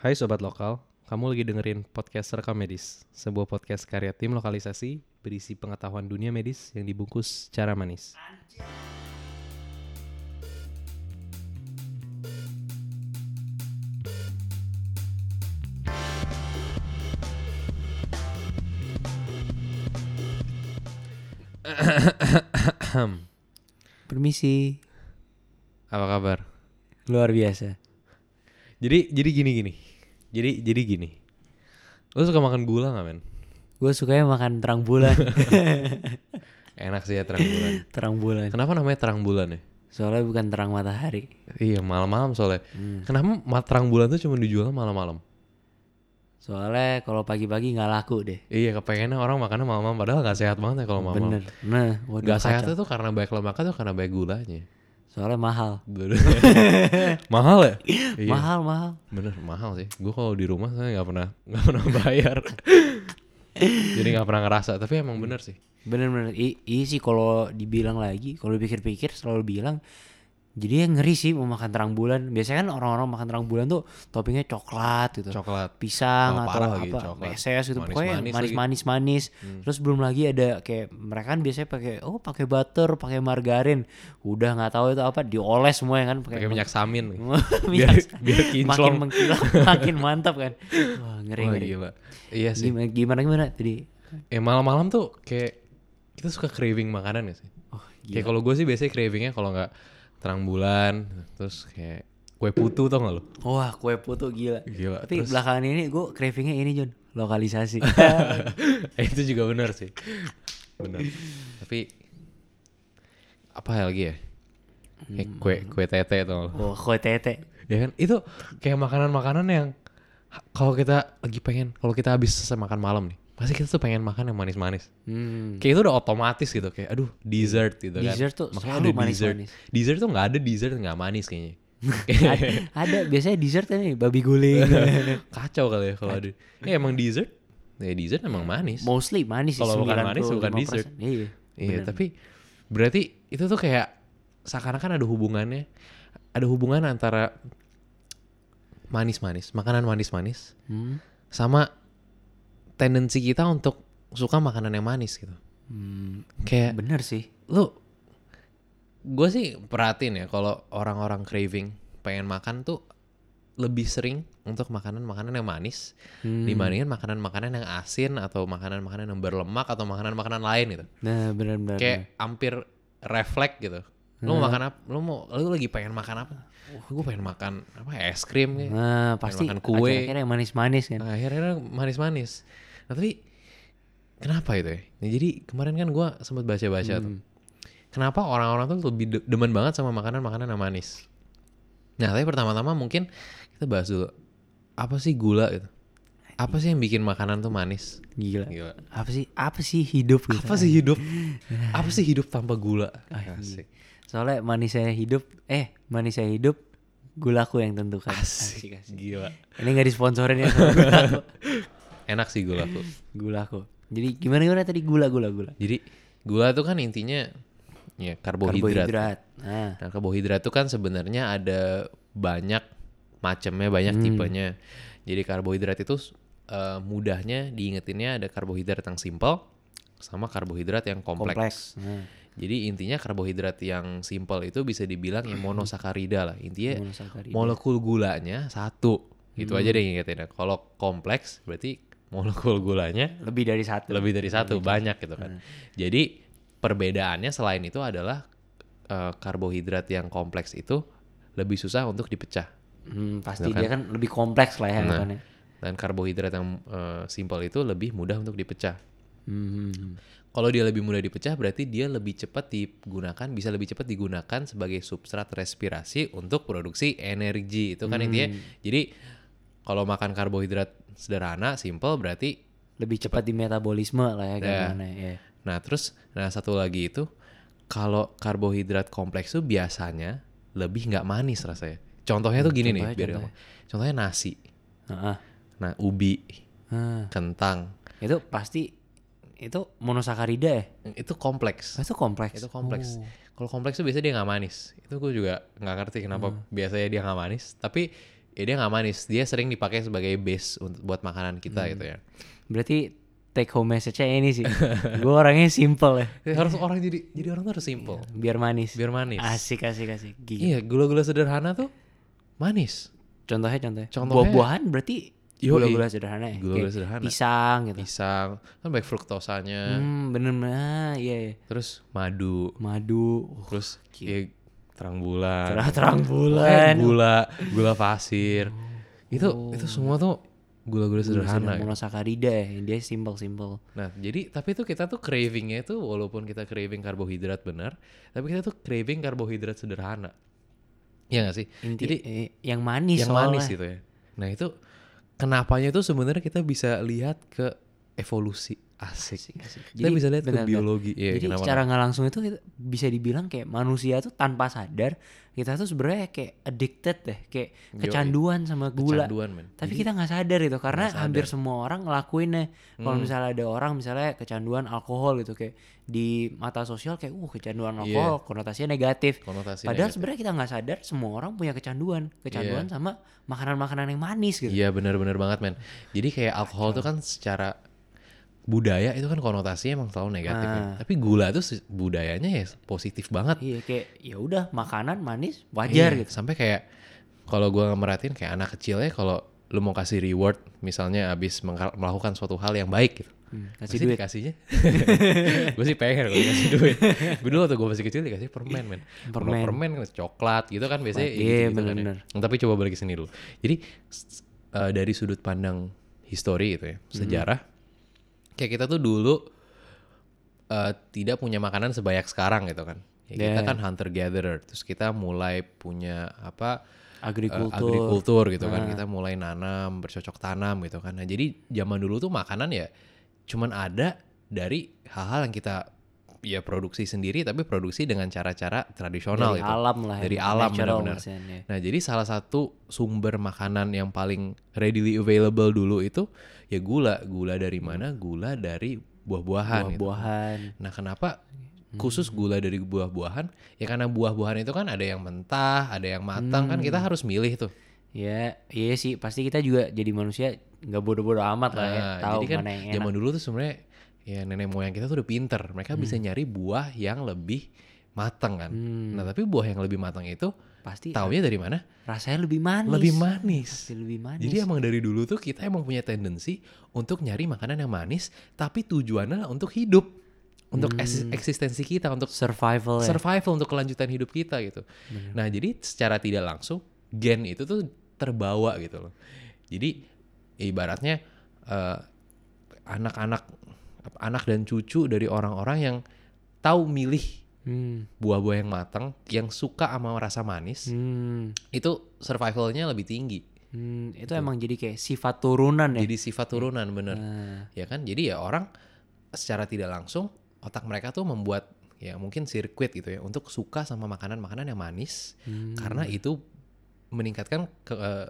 Hai Sobat Lokal, kamu lagi dengerin podcast Rekam Medis, sebuah podcast karya tim lokalisasi berisi pengetahuan dunia medis yang dibungkus secara manis. Permisi, Apa kabar? luar biasa. Jadi jadi gini gini. Jadi jadi gini. Lu suka makan gula gak men? Gue sukanya makan terang bulan. Enak sih ya terang bulan. terang bulan. Kenapa namanya terang bulan ya? Soalnya bukan terang matahari. Iya malam-malam soalnya. Kenapa ma- terang bulan tuh cuma dijual malam-malam? Soalnya kalau pagi-pagi nggak laku deh. Iya kepengennya orang makannya malam-malam padahal gak sehat banget ya kalau malam-malam. Bener. Nah, waduh, Gak sehat tuh karena banyak lemaknya tuh karena banyak gulanya. Soalnya mahal. mahal ya? Iya. Mahal, mahal. Bener mahal sih. Gue kalau di rumah saya nggak pernah nggak pernah bayar. Jadi nggak pernah ngerasa. Tapi emang bener sih. Bener-bener. I- Iya sih kalau dibilang lagi, kalau dipikir-pikir selalu bilang. Jadi yang ngeri sih mau makan terang bulan. Biasanya kan orang-orang makan terang bulan tuh toppingnya coklat gitu. Coklat. pisang Oh, atau lagi, apa coklat. meses gitu pokoknya Manis-manis manis lagi. Hmm. manis manis terus belum lagi ada kayak mereka kan biasanya pakai oh pakai butter pakai margarin udah nggak tahu itu apa dioles semua ya kan Pakai minyak samin. minyak biar makin mengkilat makin mantap kan wah ngeri Wah ngeri gila. Iya sih. gimana gimana gimana tadi Eh malam-malam tuh kayak kita suka craving makanan gak sih? oh Kayak kalau gue sih biasanya cravingnya kalau nggak terang bulan, terus kayak kue putu tau gak lo? wah kue putu gila Gila. tapi terus belakangan ini gue cravingnya ini John lokalisasi eh, itu juga benar sih. Benar. Tapi apa lagi ya? Kayak kue kue tete tau gak lo? oh kue tete Ya kan? Itu kayak makanan-makanan yang kalau kita lagi pengen, kalau kita habis selesai makan malam nih, pasti kita tuh pengen makan yang manis-manis. hmm. Kayak itu udah otomatis gitu kayak aduh dessert gitu kan. Dessert tuh Makanya selalu ada dessert. manis-manis. Dessert tuh nggak ada dessert nggak manis kayaknya. ada, ada biasanya dessert nih babi guling Kacau kali ya kalau ada. Ya emang dessert. Ya dessert emang manis. mostly manis sih, Kalau bukan manis, 95%. bukan dessert. Iya. Iya, bener. tapi berarti itu tuh kayak seakan-akan ada hubungannya, ada hubungan antara manis-manis, makanan manis-manis, Hmm. sama tendensi kita untuk suka makanan yang manis gitu. Hmm, Kayak bener sih. lu, gue sih perhatiin ya kalau orang-orang craving pengen makan tuh lebih sering untuk makanan-makanan yang manis Hmm. dibandingin makanan-makanan yang asin atau makanan-makanan yang berlemak atau makanan-makanan lain gitu. Nah, bener-bener. kayak hampir refleks gitu. Lu mau makan apa? Lu mau lu lagi pengen makan apa? gue pengen makan apa es krim nih. Nah, pasti makan kue. akhir-akhirnya yang manis-manis kan. Nah, akhirnya manis-manis. Nah, tapi kenapa itu ya? Nah, jadi kemarin kan gua sempat baca-baca tuh. Hmm. Kenapa orang-orang tuh lebih de- demen banget sama makanan-makanan yang manis? Nah, tapi pertama-tama mungkin kita bahas dulu. Apa sih gula gitu? Apa sih yang bikin makanan tuh manis? Gila. Gila. Apa sih? Apa sih hidup gitu? Apa sih hidup? Apa sih hidup tanpa gula? Asik. Soalnya manisnya hidup, eh manisnya hidup, gulaku yang tentukan. Asik. Gila. Ini nggak disponsorin ya sama gulaku. Enak sih gula tuh. gulaku. Jadi gimana gimana tadi gula gula gula? Jadi gula tuh kan intinya ya karbohidrat. Karbohidrat. Nah, Nah, karbohidrat tuh kan sebenarnya ada banyak macamnya, banyak tipenya. Jadi karbohidrat itu eh, mudahnya diingetinnya ada karbohidrat yang simple sama karbohidrat yang kompleks. kompleks. Nah, Jadi intinya karbohidrat yang simple itu bisa dibilang yang monosakarida lah. Intinya monosakarida. molekul gulanya satu. Gitu aja deh ingetinnya. Kalau kompleks berarti molekul gulanya lebih dari satu. lebih dari satu banyak gitu kan jadi perbedaannya selain itu adalah eh, karbohidrat yang kompleks itu lebih susah untuk dipecah Hmm, pasti Gitu kan. dia kan lebih kompleks lah ya Nah. anggapannya. dan karbohidrat yang eh, simpel itu lebih mudah untuk dipecah Hmm. kalau dia lebih mudah dipecah berarti dia lebih cepat digunakan bisa lebih cepat digunakan sebagai substrat respirasi untuk produksi energi itu kan intinya jadi kalau makan karbohidrat sederhana simple berarti Lebih cepat di metabolisme lah ya Ya. gimana ya. Nah terus, nah satu lagi itu kalau karbohidrat kompleks tuh biasanya lebih nggak manis rasanya. Contohnya tuh gini nih, contohnya, biar contohnya. gampang. Contohnya nasi, Heeh. nah ubi, Nah, kentang, itu pasti itu monosakarida ya? itu kompleks. Oh, itu kompleks. Itu kompleks. Oh. Kalau kompleks tuh biasanya dia nggak manis. Itu gue juga nggak ngerti kenapa Hmm. biasanya dia nggak manis. Tapi ya dia nggak manis. Dia sering dipakai sebagai base untuk buat makanan kita Hmm. gitu ya. Berarti take home message-nya ini sih. gue orangnya simple ya. Harus orang jadi jadi orang tuh harus simple, Biar manis. biar manis. Asik asik asik. Gila. Iya, gula-gula sederhana tuh manis. Contohnya contohnya. Contohnya- Buah-buahan berarti gula-gula sederhana ya. Gula-gula sederhana. Pisang gitu. Pisang, kan baik fruktosanya, Hmm, bener-bener. Ah, iya, iya. terus madu, Madu. Uh, terus ya, terang bulan. terang Pokoknya bulan. gula, gula pasir. Itu itu semua tuh gula-gula sederhana. ya. monosakarida ya. Dia simple-simple. Nah, jadi tapi tuh kita tuh cravingnya itu walaupun kita craving karbohidrat benar, tapi kita tuh craving karbohidrat sederhana. Iya gak sih? Inti, jadi eh, yang manis yang soalnya. manis gitu ya. Nah, itu kenapanya tuh sebenarnya kita bisa lihat ke evolusi asik. Asik. Kita bisa lihat ke benar-benar. biologi. Iya, Jadi kenapa? secara nggak langsung itu bisa dibilang kayak manusia tuh tanpa sadar kita tuh sebenarnya kayak addicted deh, kayak kecanduan sama gula. Kecanduan, men. Tapi Jadi- kita nggak sadar itu karena sadar. hampir semua orang ngelakuinnya. Kalau Hmm. misalnya ada orang misalnya kecanduan alkohol gitu kayak di mata sosial kayak uh kecanduan alkohol konotasinya negatif. Iya. konotasi Padahal sebenarnya kita nggak sadar semua orang punya kecanduan, kecanduan sama makanan-makanan yang manis gitu. Iya benar-benar banget men. Jadi kayak alkohol tuh kan secara budaya itu kan konotasinya emang selalu negatif. men. Ah. Tapi gula tuh se- budayanya ya positif banget. Iya kayak ya udah makanan manis wajar Iya, gitu. Sampai kayak kalau gua merhatiin kayak anak kecil ya kalau lu mau kasih reward misalnya abis melakukan suatu hal yang baik gitu. Hmm, kasih Pasti duit. dikasihnya. gue sih pengen kalau dikasih duit. Gue dulu waktu gue masih kecil dikasih permen men. Permen. permen coklat gitu kan biasanya Iya, gitu-gitu kan ya. bener-bener. Tapi coba balik ke sini dulu. Jadi eh, dari sudut pandang histori gitu ya, Hmm. Kayak kita tuh dulu eh, tidak punya makanan sebanyak sekarang gitu kan. Ya, kita Yeah. kan hunter gatherer, terus kita mulai punya apa eh, Agrikultur. agrikultur gitu kan. Nah. Kita mulai nanam, bercocok tanam gitu kan. Nah, jadi zaman dulu tuh makanan ya cuman ada dari hal-hal yang kita ya produksi sendiri tapi produksi dengan cara-cara tradisional dari gitu. alam lah ya, Dari alam natural benar-benar. Nah, jadi salah satu sumber makanan yang paling readily available dulu itu ya gula. Gula dari mana? Gula dari buah-buahan. gitu. buah-buahan Nah, kenapa khusus gula dari buah-buahan? Ya karena buah-buahan itu kan ada yang mentah, ada yang matang kan kita harus milih tuh. ya iya sih pasti kita juga jadi manusia nggak bodoh-bodoh amat lah ya Nah, tahu jadi kan mana yang enak zaman dulu tuh sebenarnya ya nenek moyang kita tuh udah pinter. Mereka bisa Hmm. nyari buah yang lebih matang kan. Hmm. Nah, tapi buah yang lebih matang itu pasti taunya dari mana? rasanya lebih manis Lebih manis. Pasti lebih manis Jadi emang dari dulu tuh kita emang punya tendensi untuk nyari makanan yang manis, tapi tujuannya untuk hidup, untuk eksis- eksistensi kita, untuk survival ya survival, untuk kelanjutan hidup kita gitu. Nah jadi secara tidak langsung gen itu tuh terbawa gitu loh. Jadi ibaratnya eh, anak-anak anak dan cucu dari orang-orang yang tahu milih hmm. buah-buah yang matang, yang suka sama rasa manis, Hmm. itu survivalnya lebih tinggi. Hmm, itu emang jadi kayak sifat turunan ya Jadi sifat turunan bener. Nah, Ya kan? Jadi ya orang secara tidak langsung otak mereka tuh membuat ya mungkin sirkuit gitu ya untuk suka sama makanan-makanan yang manis Hmm. karena itu meningkatkan ke, eh,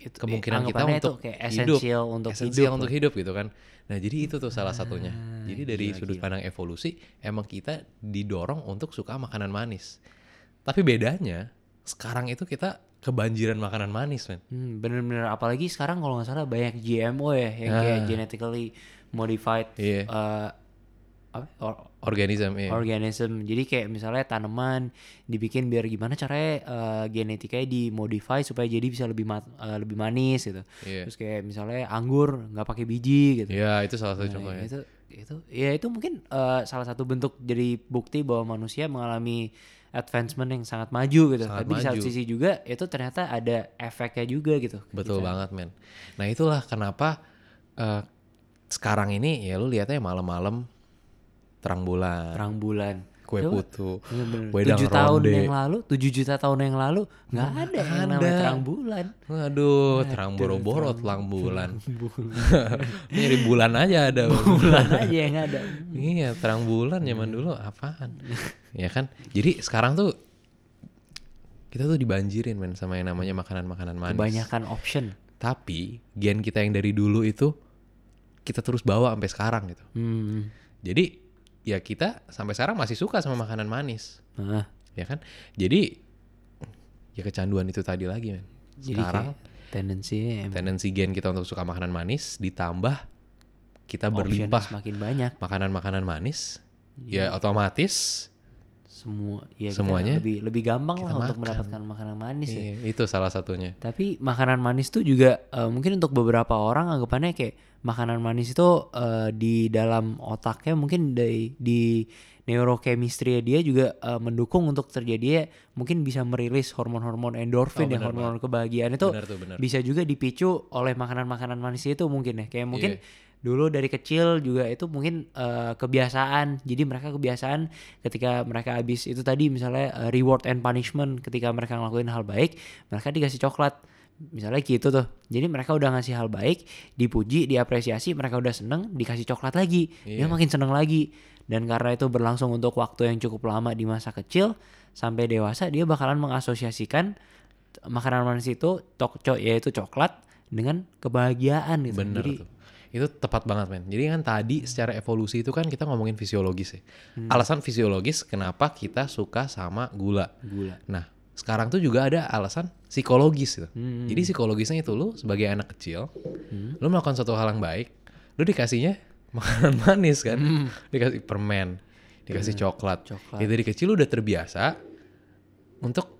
itu, kemungkinan kita untuk itu kayak hidup. esensial untuk esensial hidup untuk hidup gitu kan. Nah, jadi itu tuh salah satunya. Ah, Jadi dari gila, sudut gila. pandang evolusi emang kita didorong untuk suka makanan manis. Tapi bedanya sekarang itu kita kebanjiran makanan manis, men. Hmm, bener-bener apalagi sekarang kalau nggak salah banyak GMO ya yang kayak Ah. genetically modified Iya. eh, apa or- Organisme iya. organism. Jadi kayak misalnya tanaman dibikin biar gimana caranya eh, genetikanya dimodify supaya jadi bisa lebih mat- eh, lebih manis gitu. Iya. Terus kayak misalnya anggur nggak pakai biji gitu. Iya, itu salah satu Nah, contohnya. itu itu ya itu mungkin eh, salah satu bentuk jadi bukti bahwa manusia mengalami advancement yang sangat maju gitu. Sangat Tapi di satu maju. sisi juga itu ternyata ada efeknya juga gitu. Betul Gitu. banget men. Nah itulah kenapa eh, sekarang ini ya lu lihatnya malam-malam terang bulan, Terang bulan. kue Coba, putu, wedang Tujuh tahun yang lalu, tujuh juta tahun yang lalu nggak ada yang namanya terang bulan. Waduh, terang boro-boro telang bulan. Nyari bulan aja ada. bulan aja yang ada. iya, terang bulan zaman dulu apaan? ya kan? Jadi sekarang tuh kita tuh dibanjirin men sama yang namanya makanan-makanan manis. Kebanyakan option. Tapi gen kita yang dari dulu itu kita terus bawa sampai sekarang gitu. Hmm. Jadi ya kita sampai sekarang masih suka sama makanan manis, Nah, ya kan? Jadi ya kecanduan itu tadi lagi, men. Jadi Sekarang tendensinya emang tendensi gen kita untuk suka makanan manis ditambah kita berlimpah semakin banyak makanan-makanan manis Iya. ya otomatis semua ya kita Semuanya lebih lebih gampang lah untuk makan. mendapatkan makanan manis ya. iya, itu salah satunya Tapi makanan manis tuh juga eh, mungkin untuk beberapa orang anggapannya kayak makanan manis itu eh, di dalam otaknya mungkin di di neurochemistry dia juga eh, mendukung untuk terjadinya mungkin bisa merilis hormon-hormon endorfin Oh, ya benar hormon kebahagiaan itu benar tuh benar bisa juga dipicu oleh makanan-makanan manis itu mungkin ya kayak mungkin Iya. Dulu dari kecil juga itu mungkin eh, kebiasaan. Jadi mereka kebiasaan ketika mereka habis itu tadi misalnya eh, reward and punishment ketika mereka ngelakuin hal baik mereka dikasih coklat. Misalnya gitu tuh. Jadi mereka udah ngasih hal baik dipuji diapresiasi mereka udah seneng dikasih coklat lagi. Dia Iya. makin seneng lagi. Dan karena itu berlangsung untuk waktu yang cukup lama di masa kecil sampai dewasa dia bakalan mengasosiasikan makanan manis itu tok co- yaitu coklat dengan kebahagiaan gitu. bener Jadi tuh itu tepat banget men jadi kan tadi secara evolusi itu kan kita ngomongin fisiologis ya Hmm. alasan fisiologis kenapa kita suka sama gula gula. nah sekarang tuh juga ada alasan psikologis gitu Hmm. jadi psikologisnya itu lu sebagai anak kecil lu melakukan suatu hal yang baik lu dikasihnya makanan manis kan dikasih permen dikasih coklat. Hmm. coklat. Ya dari kecil lu udah terbiasa untuk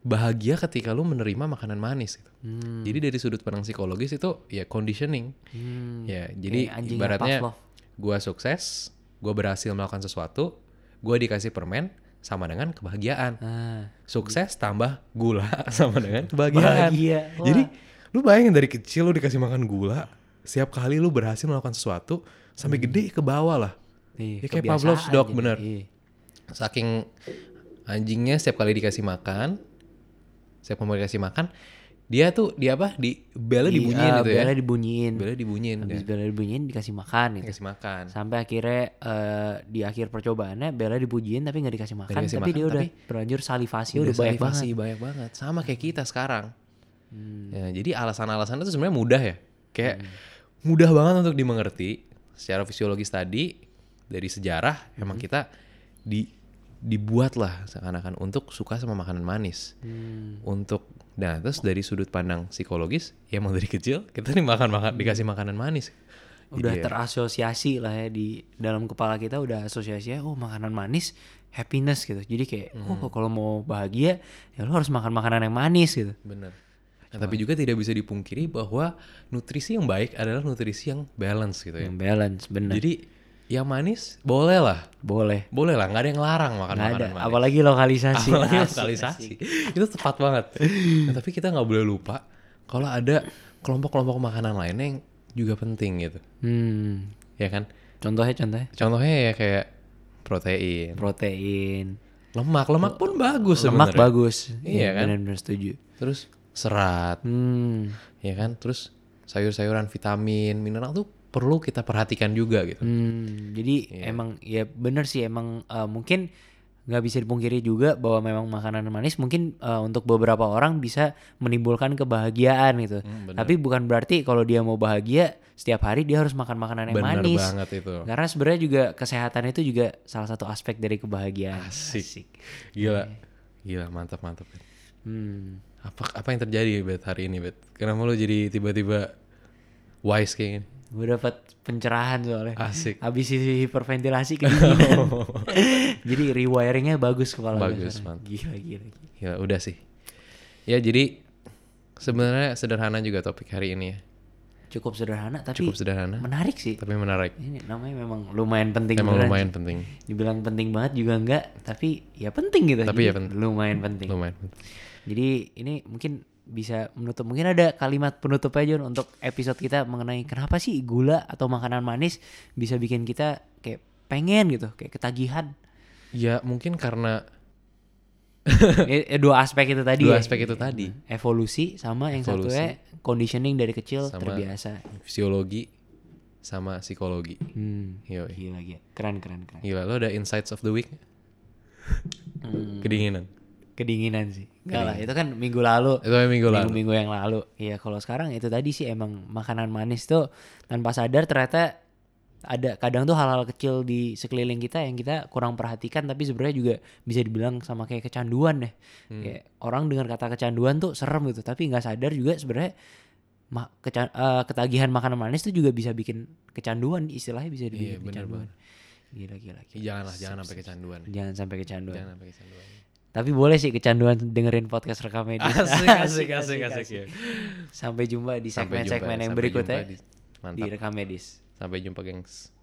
bahagia ketika lu menerima makanan manis gitu. Hmm. Jadi dari sudut pandang psikologis itu ya conditioning. Hmm. Ya, jadi Kayak ibaratnya gua sukses, gua berhasil melakukan sesuatu, gua dikasih permen sama dengan kebahagiaan. Ah, Sukses tambah gula sama dengan kebahagiaan. bahagia. Wah. Jadi lu bayangin dari kecil lu dikasih makan gula, setiap kali lu berhasil melakukan sesuatu sampai gede ke bawah lah. Nih, ya kayak Pavlov's dog, jadi. bener. Iya. Saking anjingnya setiap kali dikasih makan, setiap mau dikasih makan, dia tuh di apa? Di belnya Di- dibunyiin ah, gitu ya. belnya dibunyiin. Belnya dibunyiin Habis ya. bela dibunyiin dikasih makan gitu. Dikasih makan. Sampai akhirnya eh, di akhir percobaannya Bella dipujiin tapi nggak dikasih makan. dikasih tapi makan, dia udah tapi berlanjur salivasi udah, Udah banyak salivasi banget. banyak banget. Sama kayak kita sekarang. Hmm. Ya, jadi alasan-alasannya itu sebenarnya mudah ya. Kayak mudah banget untuk dimengerti secara fisiologis tadi dari sejarah emang Hmm. kita di dibuat lah seakan-akan untuk suka sama makanan manis. Hmm. Untuk nah terus dari sudut pandang psikologis ya emang dari kecil kita nih makan makan dikasih makanan manis. udah Jadi ya, terasosiasi lah ya di dalam kepala kita udah asosiasinya oh makanan manis happiness gitu jadi kayak Hmm. oh kalau mau bahagia ya lo harus makan makanan yang manis gitu bener. Nah, tapi juga tidak bisa dipungkiri bahwa nutrisi yang baik adalah nutrisi yang balance gitu ya. yang balance bener Jadi yang manis boleh lah, boleh boleh lah, nggak ada yang larang makan ada makanan manis. apalagi lokalisasi Apalagi Asik, lokalisasi. asik. Itu tepat banget. Nah, tapi kita nggak boleh lupa kalau ada kelompok-kelompok makanan lainnya yang juga penting gitu. hmm Ya kan? contohnya contohnya Contohnya ya kayak protein, protein lemak. Lemak pun bagus lemak sebenarnya. bagus Iya kan? benar-benar setuju Terus serat, hmm ya kan? Terus sayur-sayuran, vitamin, mineral tuh perlu kita perhatikan juga gitu. Hmm, jadi Iya. emang ya bener sih emang eh, mungkin nggak bisa dipungkiri juga bahwa memang makanan manis mungkin eh, untuk beberapa orang bisa menimbulkan kebahagiaan gitu. Hmm, bener. Tapi bukan berarti kalau dia mau bahagia setiap hari dia harus makan makanan yang Bener manis. banget itu. Karena sebenarnya juga kesehatan itu juga salah satu aspek dari kebahagiaan. Asik. Gila. Gila, mantap mantap. Hmm. Apa apa yang terjadi Bet hari ini Bet? Kenapa lu jadi tiba-tiba wise kayak gini? Gue dapat pencerahan soalnya. Asik. Habis isi hiperventilasi kedinginan. jadi rewiringnya bagus kepala Bagus, mantap. Gila, gila, gila. Ya udah sih. Ya jadi sebenarnya sederhana juga topik hari ini ya. Cukup sederhana tapi Cukup sederhana, menarik sih. tapi menarik. Ini namanya memang lumayan penting Emang beneran lumayan sih. penting. Dibilang penting banget juga enggak, tapi ya penting gitu. Tapi Jadi ya penting. Lumayan penting. Lumayan penting. Jadi ini mungkin bisa menutup mungkin ada kalimat penutup aja untuk episode kita mengenai kenapa sih gula atau makanan manis bisa bikin kita kayak pengen gitu, kayak ketagihan. Ya mungkin karena eh, eh, dua aspek itu tadi dua ya. aspek itu tadi, Evolusi sama yang Evolusi. satunya conditioning dari kecil Sama- terbiasa. fisiologi sama psikologi. Hmm. Yoi. Gila gila. Keren keren keren. Gila, lo ada insights of the week? Hmm. Kedinginan. Kedinginan sih. Enggak lah, itu kan minggu lalu. Itu yang minggu lalu. Minggu-minggu yang lalu. Iya, kalau sekarang itu tadi sih emang makanan manis tuh tanpa sadar ternyata ada kadang tuh hal-hal kecil di sekeliling kita yang kita kurang perhatikan tapi sebenarnya juga bisa dibilang sama kayak kecanduan deh. Kayak orang dengar kata kecanduan tuh serem gitu, tapi nggak sadar juga sebenarnya ma- keca- eh, ketagihan makanan manis tuh juga bisa bikin kecanduan istilahnya bisa dibikin Iya, bener kecanduan. Gila gila. gila. Janganlah, jangan sampai kecanduan. Jangan sampai kecanduan. Jangan sampai kecanduan. Tapi boleh sih kecanduan dengerin podcast rekam medis. Asik, asik, asik, asik, ya. Sampai jumpa di Sampai jumpa, segmen-segmen yang sampai berikutnya jumpa di- di rekam medis. Sampai jumpa, gengs.